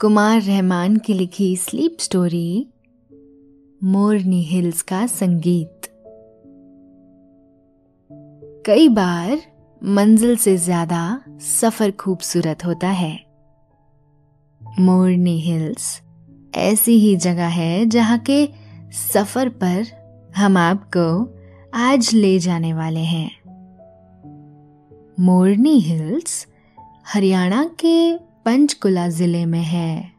कुमार रहमान की लिखी sleep story, मोरनी hills का संगीत। कई बार मंजिल से ज़्यादा सफ़र खूबसूरत होता है। मोरनी हिल्स ऐसी ही जगह है जहाँ के सफ़र पर हम आपको आज ले जाने वाले हैं। मोरनी हिल्स हरियाणा के पंचकुला ज़िले में है।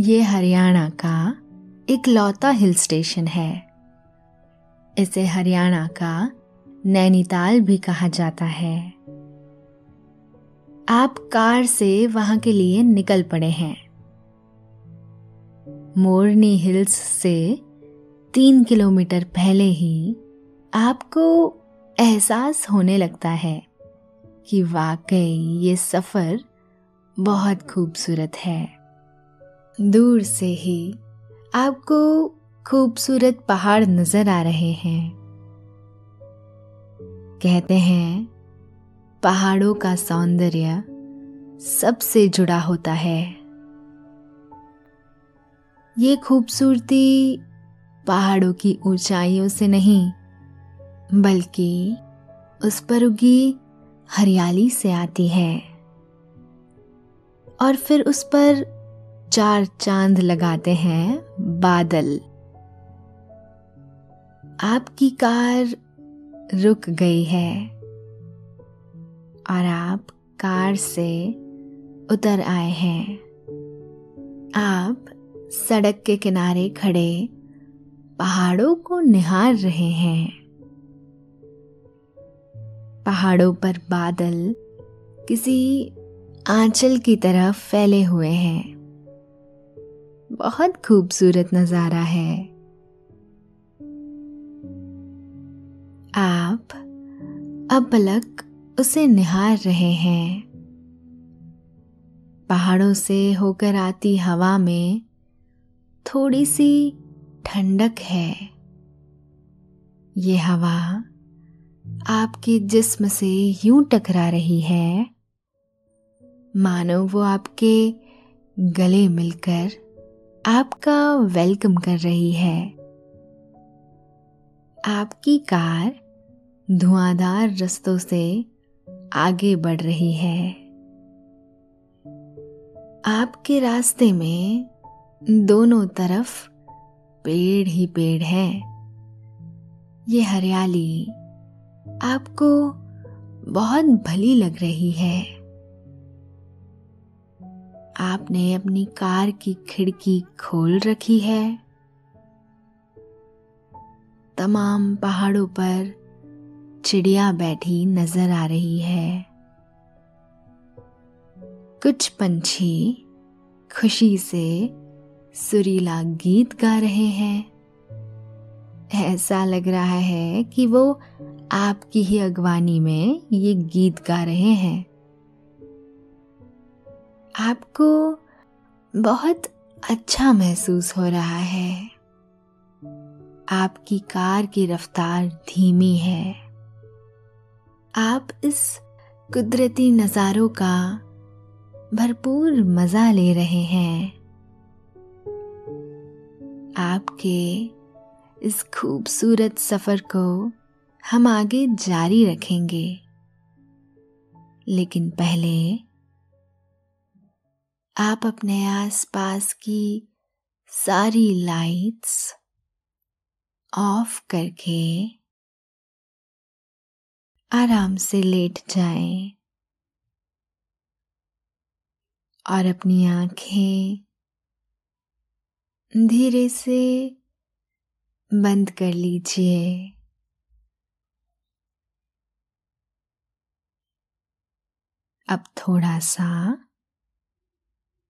ये हरियाणा का एक लौता हिल स्टेशन है। इसे हरियाणा का नैनीताल भी कहा जाता है। आप कार से वहाँ के लिए निकल पड़े हैं। मोरनी हिल्स से तीन किलोमीटर पहले ही आपको एहसास होने लगता है कि वाकई ये सफ़र बहुत खूबसूरत है। दूर से ही आपको खूबसूरत पहाड़ नज़र आ रहे हैं। कहते हैं, पहाड़ों का सौंदर्य सबसे जुड़ा होता है। ये खूबसूरती पहाड़ों की ऊंचाइयों से नहीं, बल्कि उस पर उगी हरियाली से आती है। और फिर उस पर चार चाँद लगाते हैं बादल। आपकी कार रुक गई है और आप कार से उतर आए हैं। आप सड़क के किनारे खड़े पहाड़ों को निहार रहे हैं। पहाड़ों पर बादल किसी आंचल की तरफ़ फैले हुए हैं। बहुत खूबसूरत नज़ारा है। आप अब पलक उसे निहार रहे हैं। पहाड़ों से होकर आती हवा में थोड़ी सी ठंडक है। ये हवा आपके जिस्म से यूँ टकरा रही है मानो वो आपके गले मिलकर आपका वेलकम कर रही है। आपकी कार धुआंधार रस्तों से आगे बढ़ रही है। आपके रास्ते में दोनों तरफ़ पेड़ ही पेड़ है। ये हरियाली आपको बहुत भली लग रही है। आपने अपनी कार की खिड़की खोल रखी है। तमाम पहाड़ों पर चिड़िया बैठी नज़र आ रही है। कुछ पंछी खुशी से सुरीला गीत गा रहे हैं। ऐसा लग रहा है कि वो आपकी ही अगवानी में ये गीत गा रहे हैं। आपको बहुत अच्छा महसूस हो रहा है। आपकी कार की रफ्तार धीमी है। आप इस कुदरती नज़ारों का भरपूर मज़ा ले रहे हैं। आपके इस खूबसूरत सफ़र को हम आगे जारी रखेंगे। लेकिन पहले आप अपने आसपास की सारी लाइट्स ऑफ़ करके आराम से लेट जाएँ और अपनी आँखें धीरे से बंद कर लीजिए। अब थोड़ा सा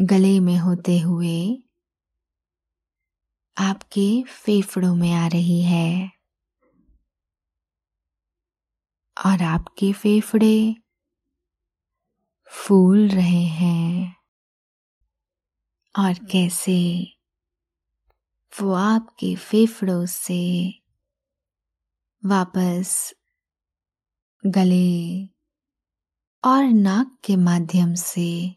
गले में होते हुए आपके फेफड़ों में आ रही है। और आपके फेफड़े फूल रहे हैं। और कैसे वो आपके फेफड़ों से वापस गले और नाक के माध्यम से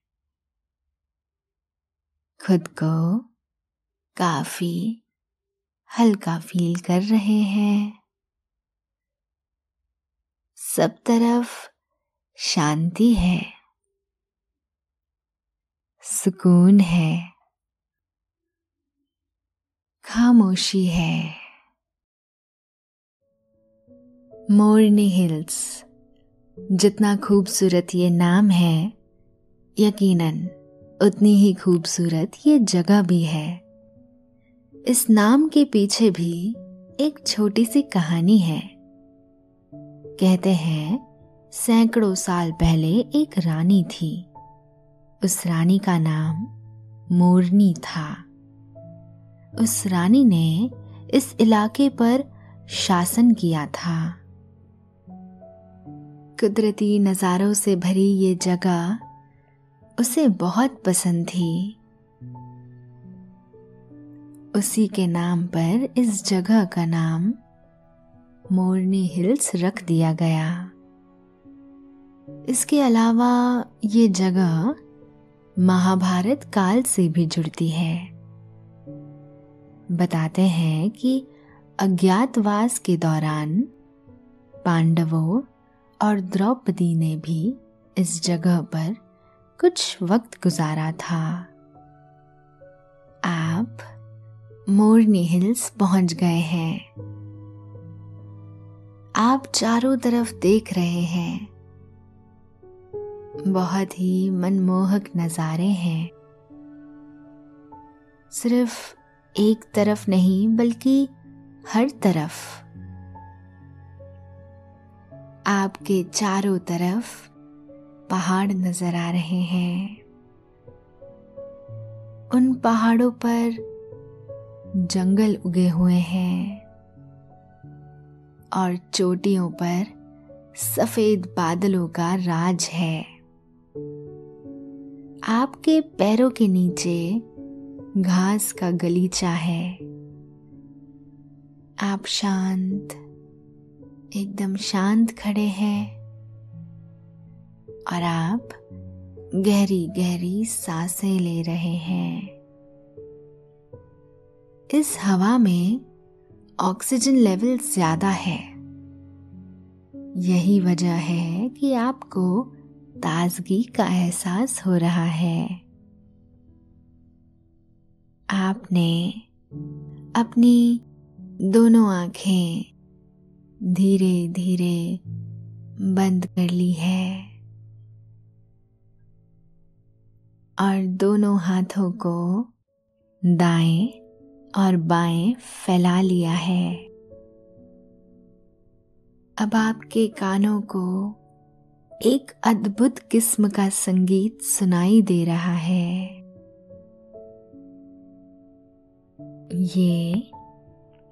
खुद को काफ़ी हल्का फील कर रहे हैं। सब तरफ़ शांति है। सुकून है। खामोशी है। मोरनी हिल्स, जितना खूबसूरत ये नाम है, यकीनन उतनी ही खूबसूरत ये जगह भी है। इस नाम के पीछे भी एक छोटी सी कहानी है। कहते हैं, सैकड़ों साल पहले एक रानी थी। उस रानी का नाम मोरनी था। उस रानी ने इस इलाके पर शासन किया था। कुदरती नज़ारों से भरी ये जगह उसे बहुत पसंद थी। उसी के नाम पर इस जगह का नाम मोरनी हिल्स रख दिया गया। इसके अलावा ये जगह महाभारत काल से भी जुड़ती है। बताते हैं कि अज्ञातवास के दौरान पांडवों और द्रौपदी ने भी इस जगह पर कुछ वक्त गुजारा था। आप मोरनी हिल्स पहुँच गए हैं। आप चारों तरफ़ देख रहे हैं। बहुत ही मनमोहक नज़ारे हैं। सिर्फ़ एक तरफ़ नहीं, बल्कि हर तरफ़। आपके चारों तरफ़ पहाड़ नज़र आ रहे हैं। उन पहाड़ों पर जंगल उगे हुए हैं और चोटियों पर सफ़ेद बादलों का राज है। आपके पैरों के नीचे घास का गलीचा है। आप शांत, एकदम शांत खड़े हैं। और आप गहरी गहरी साँसें ले रहे हैं। इस हवा में ऑक्सीजन लेवल ज़्यादा है। यही वजह है कि आपको ताजगी का एहसास हो रहा है। आपने अपनी दोनों आँखें धीरे धीरे बंद कर ली है। और दोनों हाथों को दाएँ और बाएँ फैला लिया है। अब आपके कानों को एक अद्भुत किस्म का संगीत सुनाई दे रहा है। ये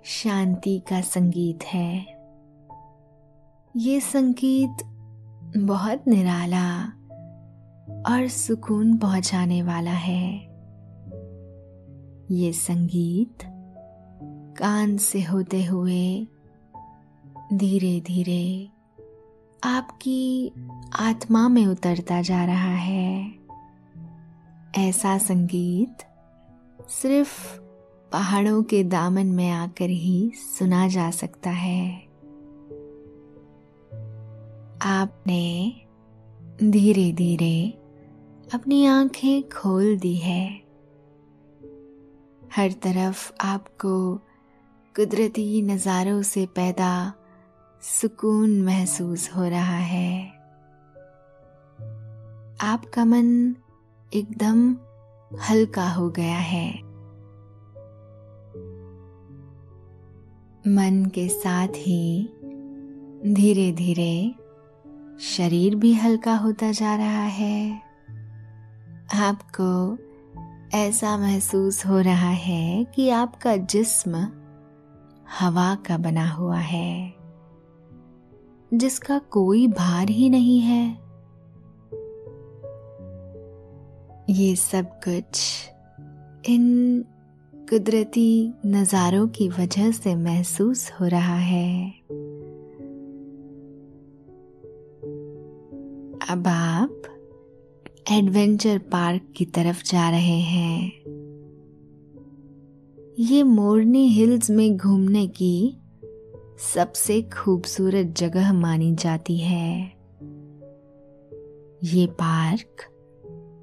शांति का संगीत है। ये संगीत बहुत निराला और सुकून पहुँचाने वाला है। ये संगीत कान से होते हुए धीरे धीरे आपकी आत्मा में उतरता जा रहा है। ऐसा संगीत सिर्फ़ पहाड़ों के दामन में आकर ही सुना जा सकता है। आपने धीरे धीरे अपनी आँखें खोल दी है। हर तरफ़ आपको कुदरती नज़ारों से पैदा सुकून महसूस हो रहा है। आपका मन एकदम हल्का हो गया है। मन के साथ ही धीरे धीरे शरीर भी हल्का होता जा रहा है। आपको ऐसा महसूस हो रहा है कि आपका जिस्म हवा का बना हुआ है, जिसका कोई भार ही नहीं है। ये सब कुछ इन कुदरती नज़ारों की वजह से महसूस हो रहा है। अब आप एडवेंचर पार्क की तरफ़ जा रहे हैं। ये मोरनी हिल्स में घूमने की सबसे खूबसूरत जगह मानी जाती है। ये पार्क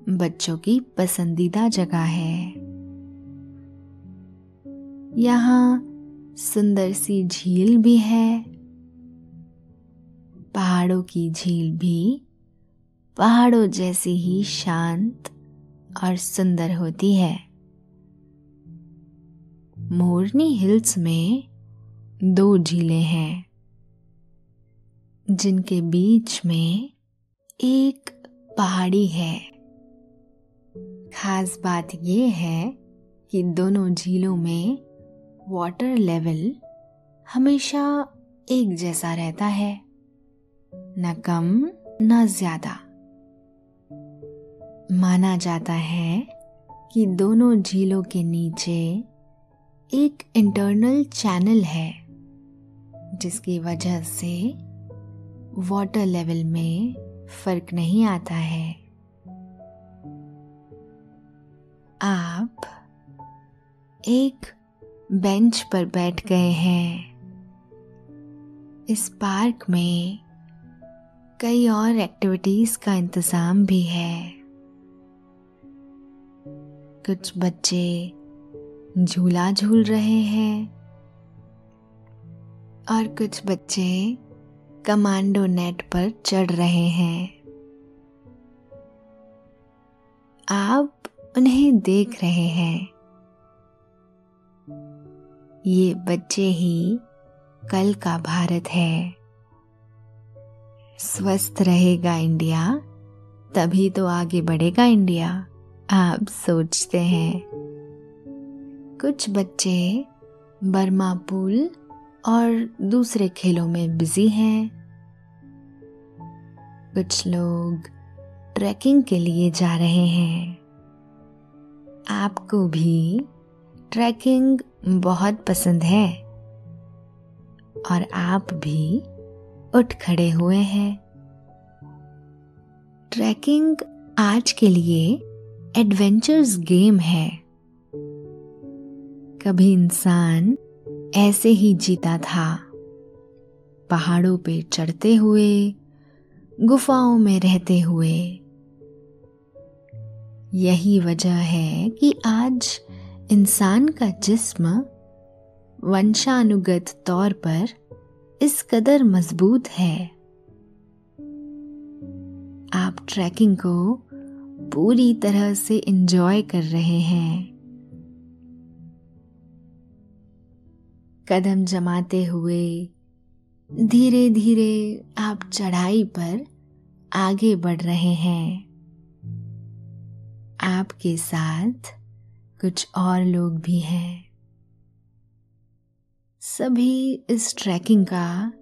बच्चों की पसंदीदा जगह है। यहाँ सुंदर सी झील भी है। पहाड़ों की झील भी पहाड़ों जैसी ही शांत और सुंदर होती है। मोरनी हिल्स में दो झीलें हैं, जिनके बीच में एक पहाड़ी है। खास बात यह है कि दोनों झीलों में वाटर लेवल हमेशा एक जैसा रहता है, न कम, न ज़्यादा। माना जाता है कि दोनों झीलों के नीचे एक इंटरनल चैनल है, जिसकी वजह से वाटर लेवल में फ़र्क नहीं आता है। आप एक बेंच पर बैठ गए हैं। इस पार्क में कई और एक्टिविटीज़ का इंतज़ाम भी है। कुछ बच्चे झूला झूल रहे हैं और कुछ बच्चे कमांडो नेट पर चढ़ रहे हैं। आप उन्हें देख रहे हैं। ये बच्चे ही कल का भारत है। स्वस्थ रहेगा इंडिया, तभी तो आगे बढ़ेगा इंडिया। आप सोचते हैं। कुछ बच्चे बर्मा पुल और दूसरे खेलों में बिज़ी हैं। कुछ लोग ट्रैकिंग के लिए जा रहे हैं। आपको भी ट्रैकिंग बहुत पसंद है। और आप भी उठ खड़े हुए हैं। ट्रैकिंग आज के लिए एडवेंचर्स गेम है। कभी इंसान ऐसे ही जीता था। पहाड़ों पे चढ़ते हुए, गुफाओं में रहते हुए। यही वजह है कि आज इंसान का जिस्म वंशानुगत तौर पर इस कदर मज़बूत है। आप ट्रैकिंग को पूरी तरह से इंजॉय कर रहे हैं। कदम जमाते हुए धीरे धीरे आप चढ़ाई पर आगे बढ़ रहे हैं। आपके साथ कुछ और लोग भी हैं। सभी इस ट्रैकिंग का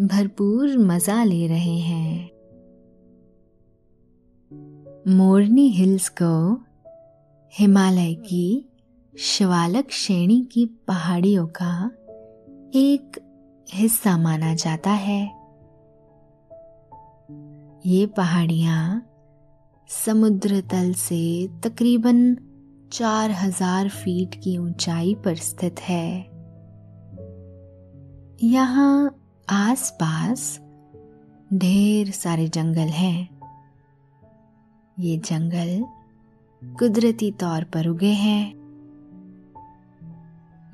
भरपूर मज़ा ले रहे हैं। मोरनी हिल्स को हिमालय की शिवालक श्रेणी की पहाड़ियों का एक हिस्सा माना जाता है। ये पहाड़ियाँ समुद्र तल से तकरीबन चार हज़ार फीट की ऊंचाई पर स्थित है। यहाँ आसपास ढेर सारे जंगल हैं। ये जंगल कुदरती तौर पर उगे हैं।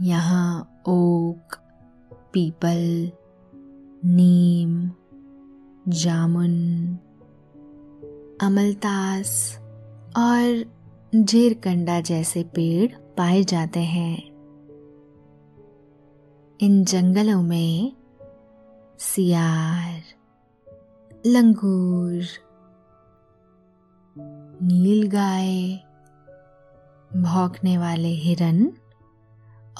यहाँ ओक, पीपल, नीम, जामुन, अमलतास और झेरकंडा जैसे पेड़ पाए जाते हैं। इन जंगलों में सियार, लंगूर नीलगाय भौंकने वाले हिरन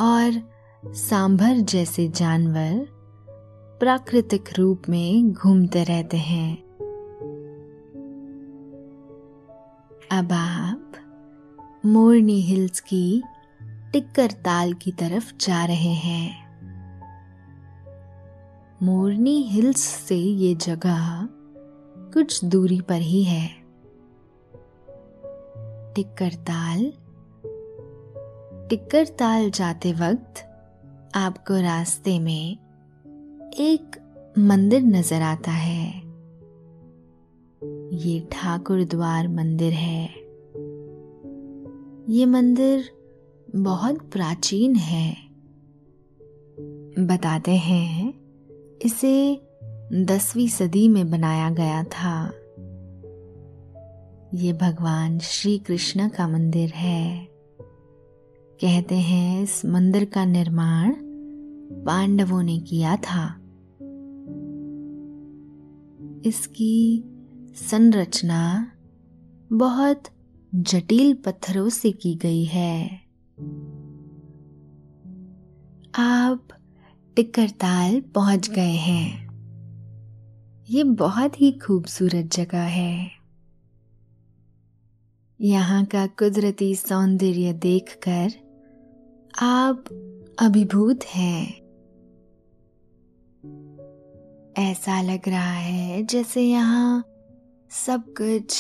और सांभर जैसे जानवर प्राकृतिक रूप में घूमते रहते हैं। अब आप मोरनी हिल्स की टिक्कर ताल की तरफ़ जा रहे हैं। मोरनी हिल्स से ये जगह कुछ दूरी पर ही है। टिक्कर ताल। टिक्कर ताल जाते वक्त आपको रास्ते में एक मंदिर नज़र आता है। ये ठाकुर द्वार मंदिर है। ये मंदिर बहुत प्राचीन है। बताते हैं, इसे दसवीं सदी में बनाया गया था। ये भगवान श्री कृष्ण का मंदिर है। कहते हैं, इस मंदिर का निर्माण पांडवों ने किया था। इसकी संरचना बहुत जटिल पत्थरों से की गई है। आप टिकरताल पहुँच गए हैं। ये बहुत ही खूबसूरत जगह है। यहाँ का कुदरती सौंदर्य देखकर आप अभिभूत हैं। ऐसा लग रहा है जैसे यहाँ सब कुछ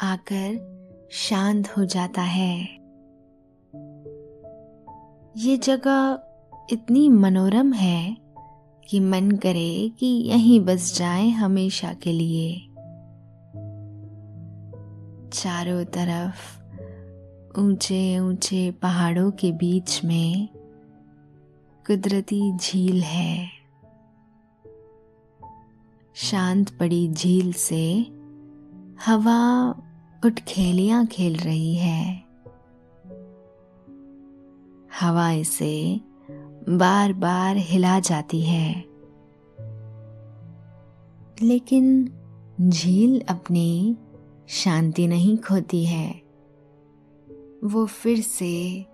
आकर शांत हो जाता है। ये जगह इतनी मनोरम है कि मन करे कि यहीं बस जाएँ हमेशा के लिए। चारों तरफ़ ऊँचे ऊँचे पहाड़ों के बीच में कुदरती झील है। शांत पड़ी झील से हवा उठखेलियाँ खेल रही है। हवा इसे बार बार हिला जाती है। लेकिन झील अपनी शांति नहीं खोती है। वो फिर से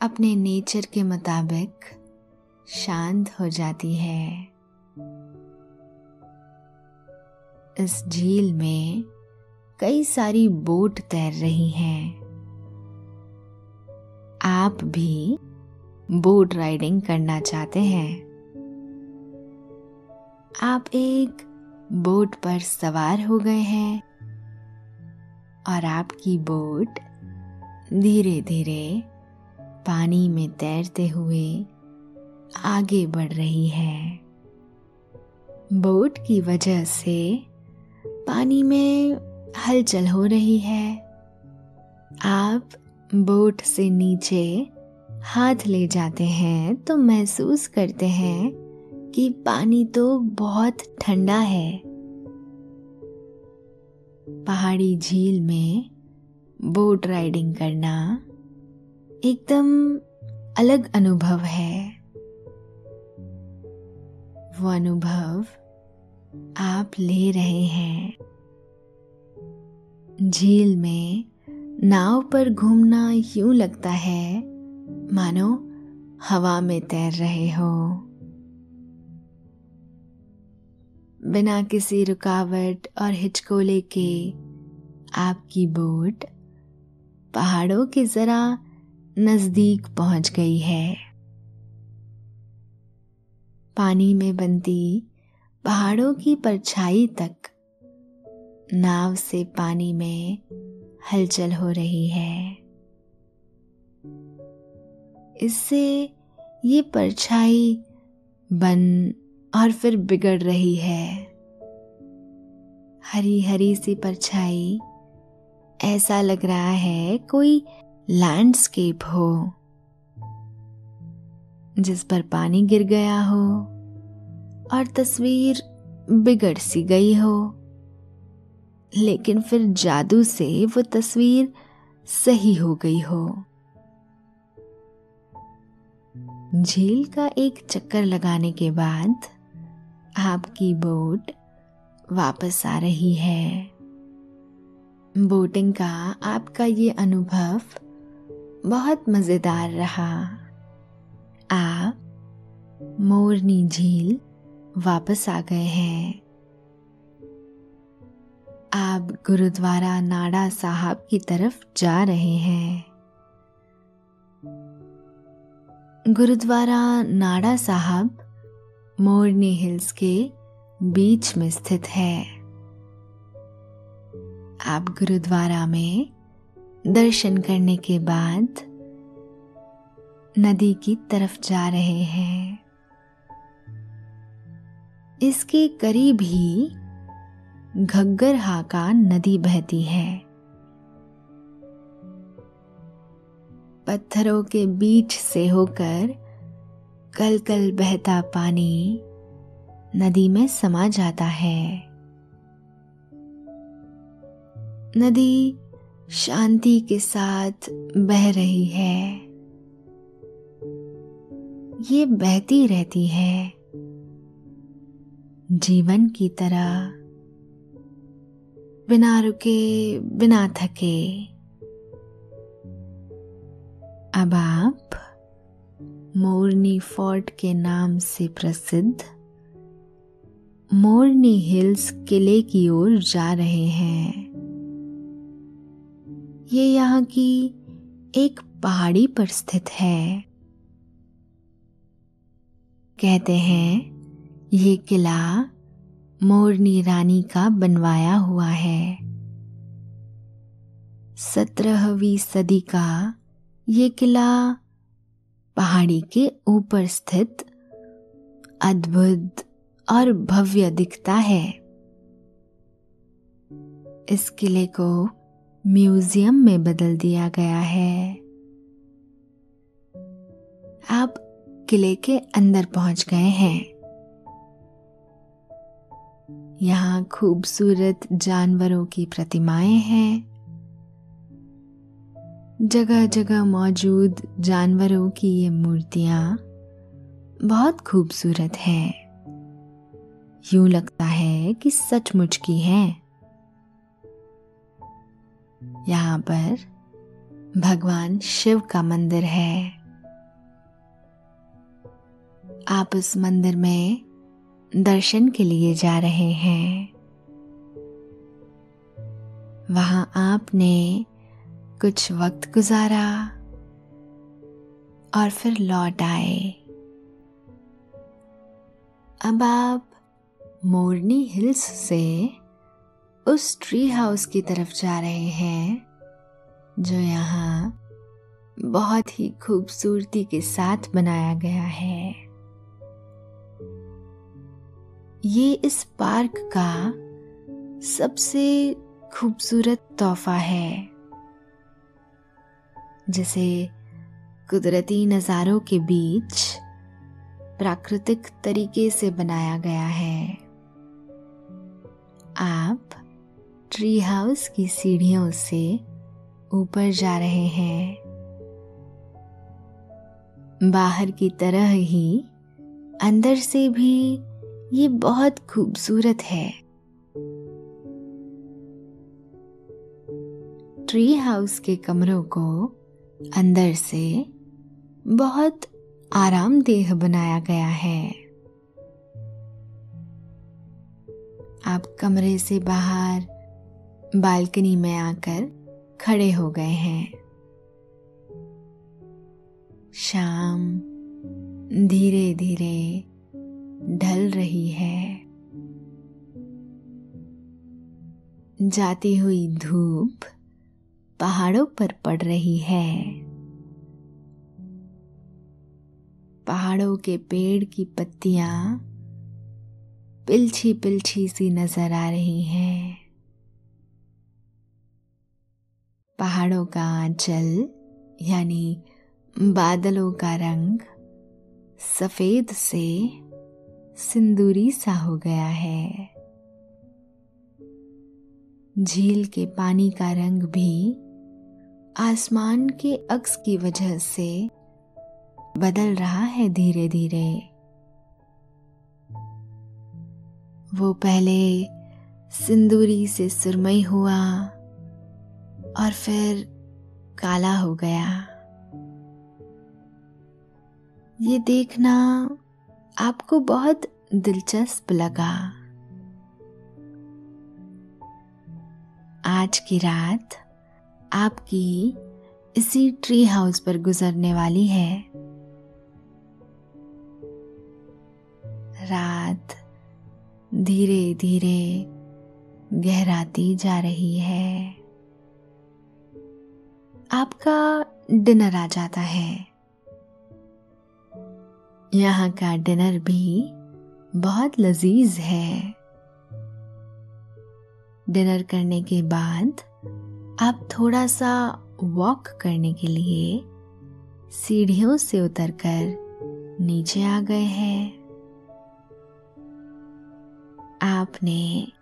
अपने नेचर के मुताबिक शांत हो जाती है। इस झील में कई सारी बोट तैर रही हैं। आप भी बोट राइडिंग करना चाहते हैं। आप एक बोट पर सवार हो गए हैं। और आपकी बोट धीरे धीरे पानी में तैरते हुए आगे बढ़ रही है। बोट की वजह से पानी में हलचल हो रही है। आप बोट से नीचे हाथ ले जाते हैं तो महसूस करते हैं कि पानी तो बहुत ठंडा है। पहाड़ी झील में बोट राइडिंग करना एकदम अलग अनुभव है। वो अनुभव आप ले रहे हैं। झील में नाव पर घूमना यूँ लगता है, मानो हवा में तैर रहे हो। बिना किसी रुकावट और हिचकोले के आपकी बोट पहाड़ों के जरा नज़दीक पहुँच गई है। पानी में बनती पहाड़ों की परछाई तक नाव से पानी में हलचल हो रही है। इससे ये परछाई बन और फिर बिगड़ रही है। हरी हरी सी परछाई, ऐसा लग रहा है कोई लैंडस्केप हो, जिस पर पानी गिर गया हो और तस्वीर बिगड़ सी गई हो। लेकिन फिर जादू से वो तस्वीर सही हो गई हो। झील का एक चक्कर लगाने के बाद आपकी बोट वापस आ रही है। बोटिंग का आपका ये अनुभव बहुत मज़ेदार रहा। आप मोरनी झील वापस आ गए हैं। आप गुरुद्वारा नाड़ा साहब की तरफ़ जा रहे हैं। गुरुद्वारा नाड़ा साहब मोरनी हिल्स के बीच में स्थित है। आप गुरुद्वारा में दर्शन करने के बाद नदी की तरफ़ जा रहे हैं। इसके करीब ही घग्गर हाका नदी बहती है। पत्थरों के बीच से होकर कल कल बहता पानी नदी में समा जाता है। नदी शांति के साथ बह रही है। ये बहती रहती है। जीवन की तरह बिना रुके, बिना थके। अब आप मोरनी फोर्ट के नाम से प्रसिद्ध। मोरनी हिल्स किले की ओर जा रहे हैं। ये यहाँ की एक पहाड़ी पर स्थित है। कहते हैं, ये किला मोरनी रानी का बनवाया हुआ है। सत्रहवीं सदी का ये किला पहाड़ी के ऊपर स्थित अद्भुत और भव्य दिखता है। इस किले को म्यूज़ियम में बदल दिया गया है। आप किले के अंदर पहुँच गए हैं। यहाँ खूबसूरत जानवरों की प्रतिमाएँ हैं। जगह जगह मौजूद जानवरों की ये मूर्तियाँ बहुत खूबसूरत हैं। यूँ लगता है कि सचमुच की हैं। यहाँ पर भगवान शिव का मंदिर है। आप उस मंदिर में दर्शन के लिए जा रहे हैं। वहाँ आपने कुछ वक्त गुजारा और फिर लौट आए। अब आप मोरनी हिल्स से उस ट्री हाउस की तरफ़ जा रहे हैं, जो यहाँ बहुत ही खूबसूरती के साथ बनाया गया है। ये इस पार्क का सबसे खूबसूरत तोहफा है। जिसे कुदरती नज़ारों के बीच प्राकृतिक तरीके से बनाया गया है। आप ट्री हाउस की सीढ़ियों से ऊपर जा रहे हैं। बाहर की तरह ही अंदर से भी ये बहुत खूबसूरत है। ट्री हाउस के कमरों को अंदर से बहुत आरामदेह बनाया गया है। आप कमरे से बाहर बालकनी में आकर खड़े हो गए हैं। शाम धीरे धीरे ढल रही है। जाती हुई धूप पहाड़ों पर पड़ रही है। पहाड़ों के पेड़ की पत्तियाँ पिलछी पिलछी सी नज़र आ रही हैं। पहाड़ों का आंचल यानी बादलों का रंग, सफ़ेद से सिंदूरी सा हो गया है। झील के पानी का रंग भी आसमान के अक्स की वजह से बदल रहा है धीरे धीरे वो पहले सिंदूरी से सुरमई हुआ और फिर काला हो गया। ये देखना आपको बहुत दिलचस्प लगा। आज की रात आपकी इसी ट्री हाउस पर गुजरने वाली है। रात धीरे धीरे गहराती जा रही है। आपका डिनर आ जाता है। यहाँ का डिनर भी बहुत लजीज है। डिनर करने के बाद आप थोड़ा सा वॉक करने के लिए सीढ़ियों से उतरकर नीचे आ गए हैं। आपने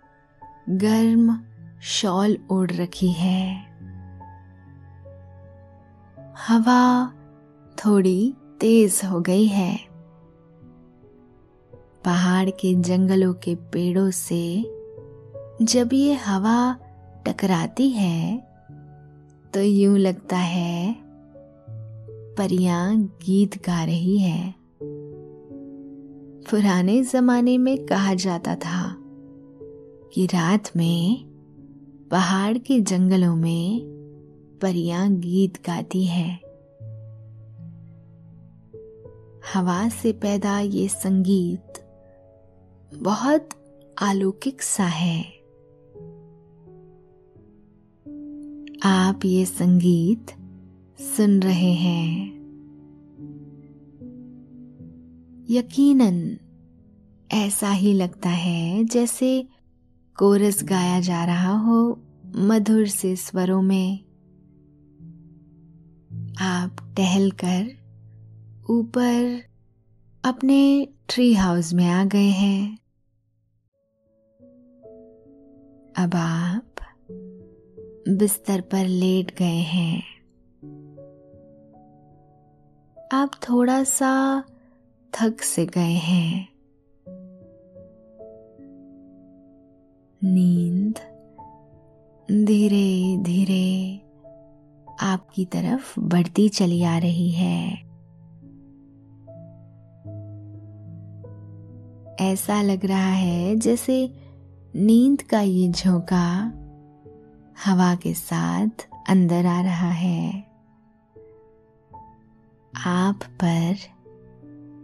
गर्म शॉल ओढ़ रखी है। हवा थोड़ी तेज हो गई है। पहाड़ के जंगलों के पेड़ों से जब ये हवा टकराती है तो यूँ लगता है, परियाँ गीत गा रही है। पुराने जमाने में कहा जाता था कि रात में पहाड़ के जंगलों में परियाँ गीत गाती है। हवा से पैदा ये संगीत बहुत अलौकिक सा है। आप ये संगीत सुन रहे हैं। यकीनन ऐसा ही लगता है जैसे कोरस गाया जा रहा हो मधुर से स्वरों में। आप टहलकर ऊपर अपने ट्री हाउस में आ गए हैं। अब आप बिस्तर पर लेट गए हैं। आप थोड़ा सा थक से गए हैं। नींद धीरे धीरे आपकी तरफ़ बढ़ती चली आ रही है। ऐसा लग रहा है जैसे नींद का ये झोंका हवा के साथ अंदर आ रहा है। आप पर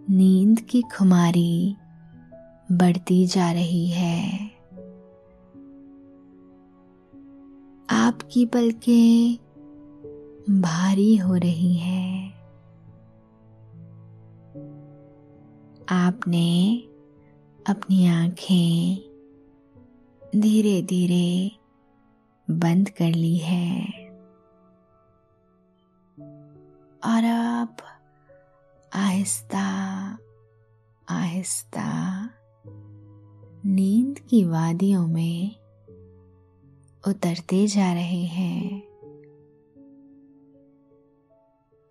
नींद की खुमारी बढ़ती जा रही है। आपकी पलकें भारी हो रही है। आपने अपनी आँखें धीरे धीरे बंद कर ली है। और आप आहिस्ता आहिस्ता नींद की वादियों में उतरते जा रहे हैं।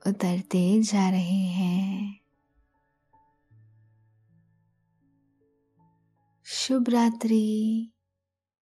उतरते जा रहे हैं। शुभ रात्रि।